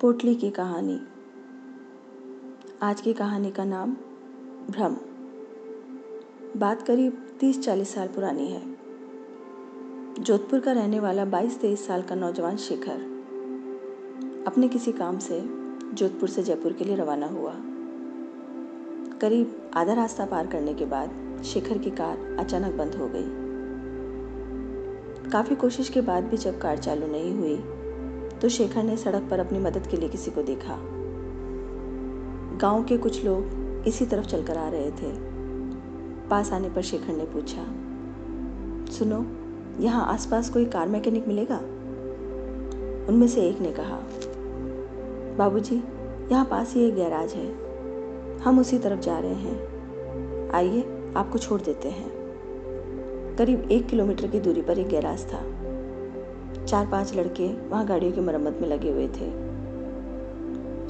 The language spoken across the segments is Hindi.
पोटली की कहानी। आज की कहानी का नाम भ्रम। बात करीब तीस चालीस साल पुरानी है। जोधपुर का रहने वाला बाईस तेईस साल का नौजवान शेखर अपने किसी काम से जोधपुर से जयपुर के लिए रवाना हुआ। करीब आधा रास्ता पार करने के बाद शेखर की कार अचानक बंद हो गई। काफ़ी कोशिश के बाद भी जब कार चालू नहीं हुई तो शेखर ने सड़क पर अपनी मदद के लिए किसी को देखा। गाँव के कुछ लोग इसी तरफ़ चलकर आ रहे थे। पास आने पर शेखर ने पूछा सुनो यहाँ आसपास कोई कार मैकेनिक मिलेगा? उनमें से एक ने कहा बाबूजी, यहाँ पास ही एक गैराज है। हम उसी तरफ़ जा रहे हैं। आइए आपको छोड़ देते हैं। करीब एक किलोमीटर की दूरी पर एक गैराज था। चार पाँच लड़के वहाँ गाड़ियों की मरम्मत में लगे हुए थे।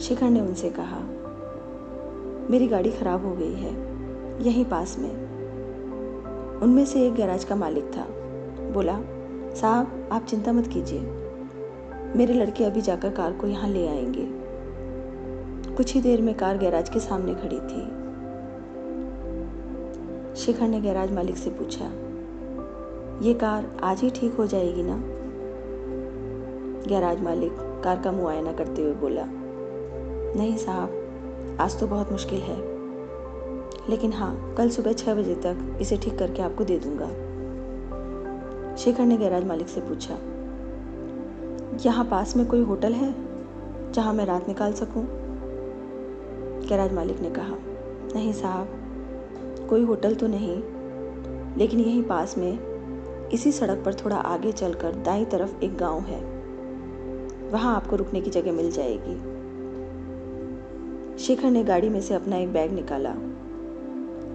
शिखर ने उनसे कहा, मेरी गाड़ी खराब हो गई है, यहीं पास में। उनमें से एक गैराज का मालिक था। बोला, साहब, आप चिंता मत कीजिए, मेरे लड़के अभी जाकर कार को यहाँ ले आएँगे। कुछ ही देर में कार गैराज के सामने खड़ी थी। शिखर ने गैराज मालिक से पूछा, ये कार आज ही ठीक हो जाएगी ना? गैराज मालिक कार का मुआयना करते हुए बोला, नहीं साहब, आज तो बहुत मुश्किल है। लेकिन हाँ कल सुबह छः बजे तक इसे ठीक करके आपको दे दूँगा। शेखर ने गैराज मालिक से पूछा, यहाँ पास में कोई होटल है जहाँ मैं रात निकाल सकूँ? गैराज मालिक ने कहा, नहीं साहब, कोई होटल तो नहीं, लेकिन यहीं पास में इसी सड़क पर थोड़ा आगे चलकर दाई तरफ़ एक गाँव है। वहाँ आपको रुकने की जगह मिल जाएगी। शेखर ने गाड़ी में से अपना एक बैग निकाला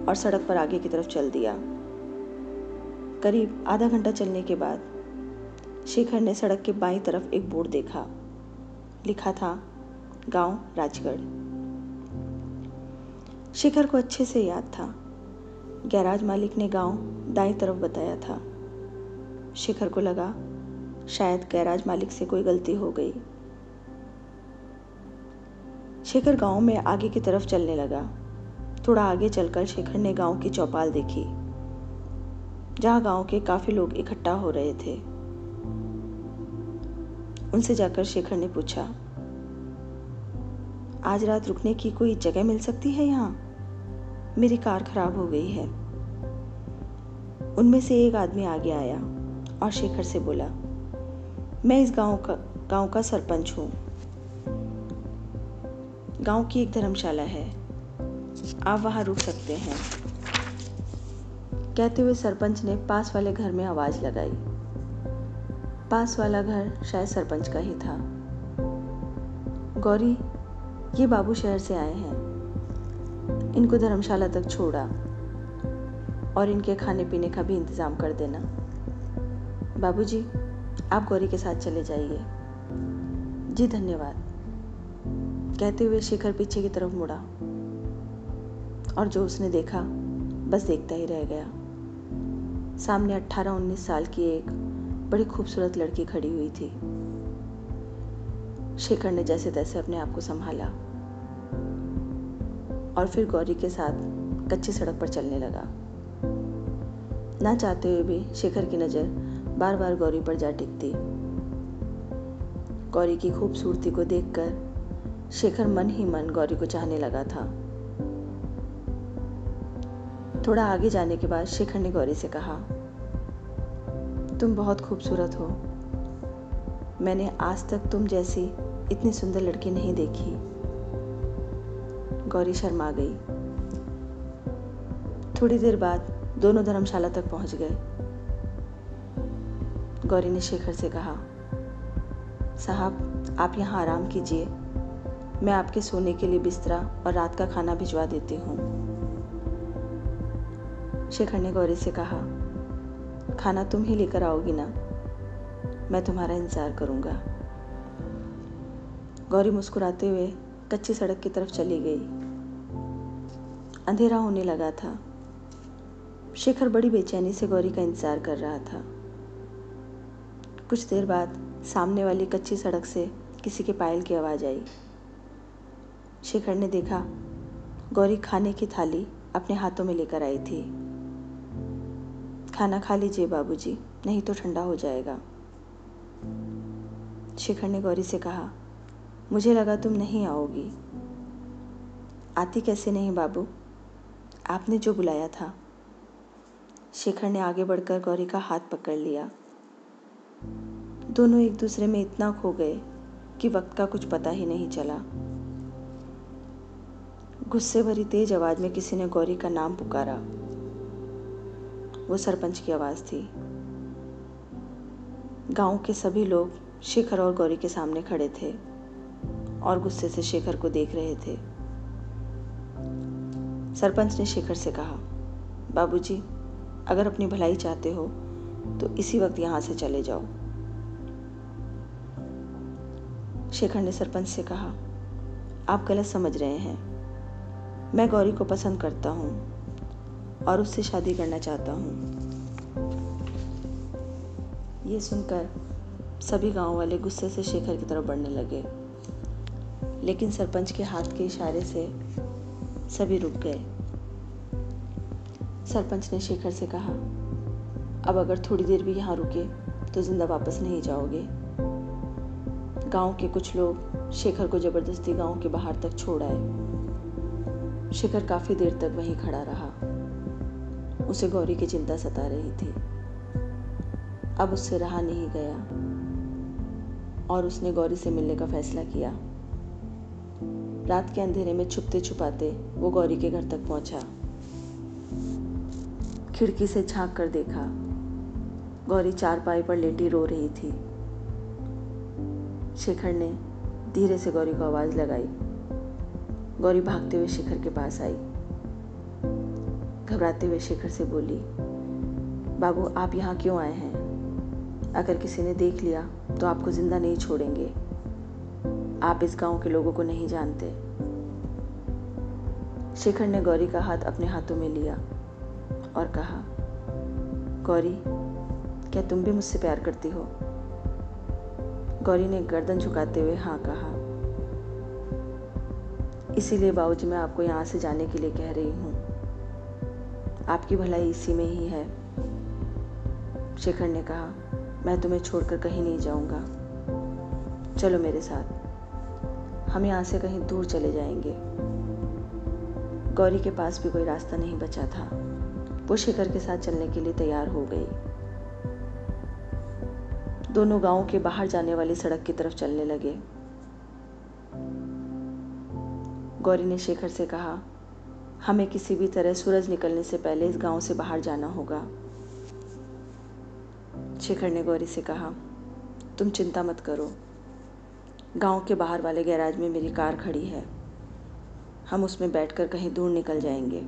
और सड़क पर आगे की तरफ़ चल दिया। करीब आधा घंटा चलने के बाद शेखर ने सड़क के बाईं तरफ़ एक बोर्ड देखा। लिखा था, गाँव राजगढ़। शेखर को अच्छे से याद था। गैराज मालिक ने गाँव दाई तरफ़ बताया था। शिखर को लगा शायद गैराज मालिक से कोई गलती हो गई। शेखर गाँव में आगे की तरफ़ चलने लगा। थोड़ा आगे चलकर शेखर ने गाँव की चौपाल देखी, जहाँ गाँव के काफ़ी लोग इकट्ठा हो रहे थे। उनसे जाकर शेखर ने पूछा, आज रात रुकने की कोई जगह मिल सकती है यहाँ? मेरी कार खराब हो गई है। उनमें से एक आदमी आगे आया और शेखर से बोला मैं इस गाँव का गाँव का सरपंच हूँ। गाँव की एक धर्मशाला है। आप वहाँ रुक सकते हैं। कहते हुए सरपंच ने पास वाले घर में आवाज़ लगाई। पास वाला घर शायद सरपंच का ही था। गौरी ये बाबू शहर से आए हैं। इनको धर्मशाला तक छोड़ा और इनके खाने पीने का भी इंतज़ाम कर देना। बाबूजी, आप गौरी के साथ चले जाइए। जी, धन्यवाद। कहते हुए शिखर पीछे की तरफ़ मुड़ा और जो उसने देखा, बस देखता ही रह गया। सामने अट्ठारह उन्नीस साल की एक बड़ी खूबसूरत लड़की खड़ी हुई थी। शेखर ने जैसे तैसे अपने आप को संभाला और फिर गौरी के साथ कच्ची सड़क पर चलने लगा। ना चाहते हुए भी शेखर की नज़र बार बार गौरी पर जा टिकती। गौरी की खूबसूरती को देखकर शेखर मन ही मन गौरी को चाहने लगा था। थोड़ा आगे जाने के बाद शेखर ने गौरी से कहा, तुम बहुत खूबसूरत हो। मैंने आज तक तुम जैसी इतनी सुंदर लड़की नहीं देखी गौरी शर्मा गई। थोड़ी देर बाद दोनों धर्मशाला तक पहुँच गए। गौरी ने शेखर से कहा, साहब, आप यहाँ आराम कीजिए। मैं आपके सोने के लिए बिस्तरा और रात का खाना भिजवा देती हूँ। शेखर ने गौरी से कहा, खाना तुम ही लेकर आओगी ना? मैं तुम्हारा इंतज़ार करूँगा। गौरी मुस्कुराते हुए कच्ची सड़क की तरफ़ चली गई। अंधेरा होने लगा था। शेखर बड़ी बेचैनी से गौरी का इंतज़ार कर रहा था। कुछ देर बाद सामने वाली कच्ची सड़क से किसी के पायल की आवाज़ आई। शेखर ने देखा, गौरी खाने की थाली अपने हाथों में लेकर आई थी। खाना खा लीजिए बाबूजी, नहीं तो ठंडा हो जाएगा। शेखर ने गौरी से कहा, मुझे लगा तुम नहीं आओगी। आती कैसे नहीं बाबू? आपने जो बुलाया था। शेखर ने आगे बढ़कर गौरी का हाथ पकड़ लिया। दोनों एक दूसरे में इतना खो गए कि वक्त का कुछ पता ही नहीं चला। गुस्से भरी तेज आवाज़ में किसी ने गौरी का नाम पुकारा। वो सरपंच की आवाज़ थी। गाँव के सभी लोग शेखर और गौरी के सामने खड़े थे और गुस्से से शेखर को देख रहे थे। सरपंच ने शेखर से कहा बाबूजी, अगर अपनी भलाई चाहते हो तो इसी वक्त यहाँ से चले जाओ। शेखर ने सरपंच से कहा, आप गलत समझ रहे हैं। मैं गौरी को पसंद करता हूँ और उससे शादी करना चाहता हूँ। ये सुनकर सभी गाँव वाले गुस्से से शेखर की तरफ़ बढ़ने लगे। लेकिन सरपंच के हाथ के इशारे से सभी रुक गए। सरपंच ने शेखर से कहा अब अगर थोड़ी देर भी यहाँ रुके तो ज़िंदा वापस नहीं जाओगे। गाँव के कुछ लोग शेखर को ज़बरदस्ती गाँव के बाहर तक छोड़ आए। शेखर काफ़ी देर तक वहीं खड़ा रहा। उसे गौरी की चिंता सता रही थी। अब उससे रहा नहीं गया। और उसने गौरी से मिलने का फैसला किया। रात के अंधेरे में छुपते छुपाते वो गौरी के घर तक पहुँचा। खिड़की से झाँक कर देखा। गौरी चारपाई पर लेटी रो रही थी। शेखर ने धीरे से गौरी को आवाज़ लगाई। गौरी भागते हुए शेखर के पास आई। घबराते हुए शेखर से बोली, बाबू, आप यहाँ क्यों आए हैं? अगर किसी ने देख लिया तो आपको ज़िंदा नहीं छोड़ेंगे। आप इस गाँव के लोगों को नहीं जानते शेखर ने गौरी का हाथ अपने हाथों में लिया और कहा, गौरी क्या तुम भी मुझसे प्यार करती हो? गौरी ने गर्दन झुकाते हुए हाँ कहा। इसीलिए बाबूजी, मैं आपको यहाँ से जाने के लिए कह रही हूँ। आपकी भलाई इसी में ही है, शेखर ने कहा। मैं तुम्हें छोड़कर कहीं नहीं जाऊँगा। चलो मेरे साथ। हम यहाँ से कहीं दूर चले जाएँगे। गौरी के पास भी कोई रास्ता नहीं बचा था। वो शेखर के साथ चलने के लिए तैयार हो गई। दोनों गाँवों के बाहर जाने वाली सड़क की तरफ़ चलने लगे। गौरी ने शेखर से कहा, हमें किसी भी तरह सूरज निकलने से पहले इस गाँव से बाहर जाना होगा। शेखर ने गौरी से कहा, तुम चिंता मत करो। गाँव के बाहर वाले गैराज में मेरी कार खड़ी है। हम उसमें बैठकर कहीं दूर निकल जाएँगे।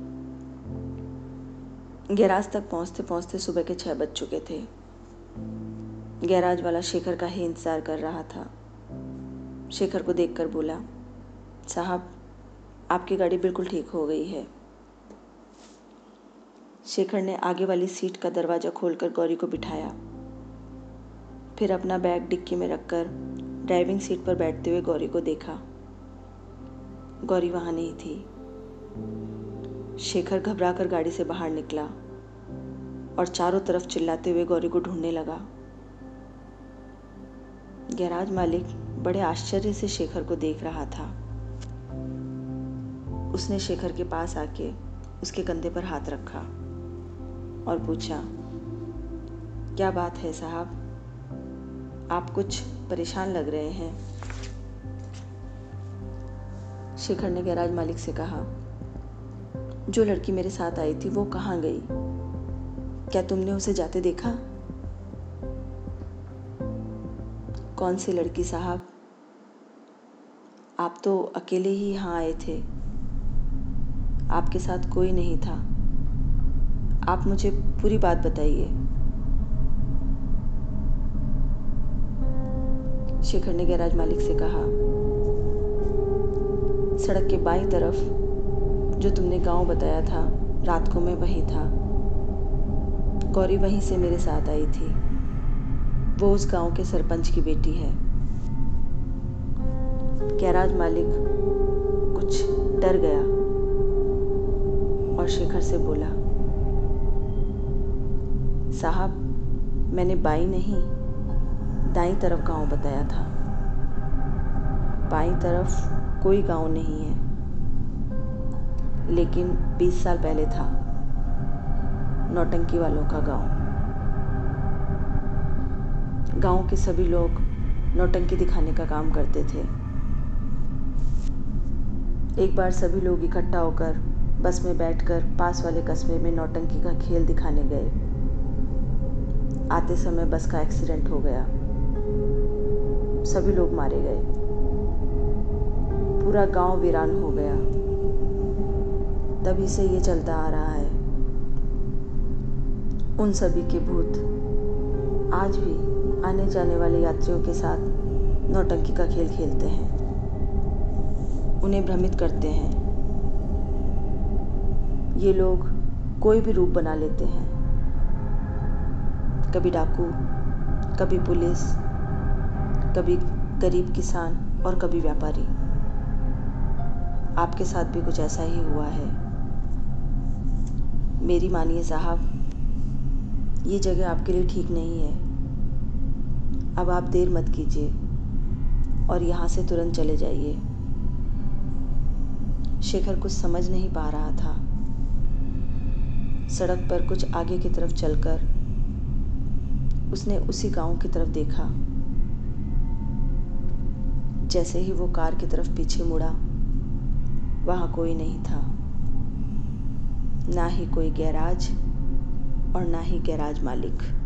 गैराज तक पहुँचते पहुँचते सुबह के छह बज चुके थे। गैराज वाला शेखर का ही इंतज़ार कर रहा था। शेखर को देखकर बोला, साहब, आपकी गाड़ी बिल्कुल ठीक हो गई है। शेखर ने आगे वाली सीट का दरवाज़ा खोलकर गौरी को बिठाया। फिर अपना बैग डिक्की में रखकर ड्राइविंग सीट पर बैठते हुए गौरी को देखा। गौरी वहाँ नहीं थी। शेखर घबराकर गाड़ी से बाहर निकला और चारों तरफ़ चिल्लाते हुए गौरी को ढूँढने लगा। गैराज मालिक बड़े आश्चर्य से शेखर को देख रहा था। उसने शेखर के पास आके उसके कंधे पर हाथ रखा और पूछा, क्या बात है साहब? आप कुछ परेशान लग रहे हैं? शेखर ने गैराज मालिक से कहा, जो लड़की मेरे साथ आई थी वो कहाँ गई? क्या तुमने उसे जाते देखा? कौन सी लड़की साहब? आप तो अकेले ही यहाँ आए थे। आपके साथ कोई नहीं था। आप मुझे पूरी बात बताइए। शेखर ने गैराज मालिक से कहा, सड़क के बाई तरफ़ जो तुमने गाँव बताया था, रात को मैं वहीं था। गौरी वहीं से मेरे साथ आई थी। वो उस गाँव के सरपंच की बेटी है। कैराज मालिक कुछ डर गया और शेखर से बोला, साहब, मैंने बाई नहीं, दाई तरफ़ गाँव बताया था। बाई तरफ़ कोई गाँव नहीं है, लेकिन 20 साल पहले था, नौटंकी वालों का गाँव। गाँव के सभी लोग नौटंकी दिखाने का काम करते थे। एक बार सभी लोग इकट्ठा होकर बस में बैठकर पास वाले कस्बे में नौटंकी का खेल दिखाने गए। आते समय बस का एक्सीडेंट हो गया। सभी लोग मारे गए। पूरा गाँव वीरान हो गया। तभी से ये चलता आ रहा है। उन सभी के भूत आज भी आने जाने वाले यात्रियों के साथ नौटंकी का खेल खेलते हैं। उन्हें भ्रमित करते हैं। ये लोग कोई भी रूप बना लेते हैं। कभी डाकू, कभी पुलिस, कभी गरीब किसान और कभी व्यापारी। आपके साथ भी कुछ ऐसा ही हुआ है। मेरी मानिए साहब, ये जगह आपके लिए ठीक नहीं है। अब आप देर मत कीजिए और यहाँ से तुरंत चले जाइए। शेखर कुछ समझ नहीं पा रहा था। सड़क पर कुछ आगे की तरफ़ चलकर उसने उसी गाँव की तरफ़ देखा। जैसे ही वो कार की तरफ़ पीछे मुड़ा, वहाँ कोई नहीं था। ना ही कोई गैराज और ना ही गैराज मालिक।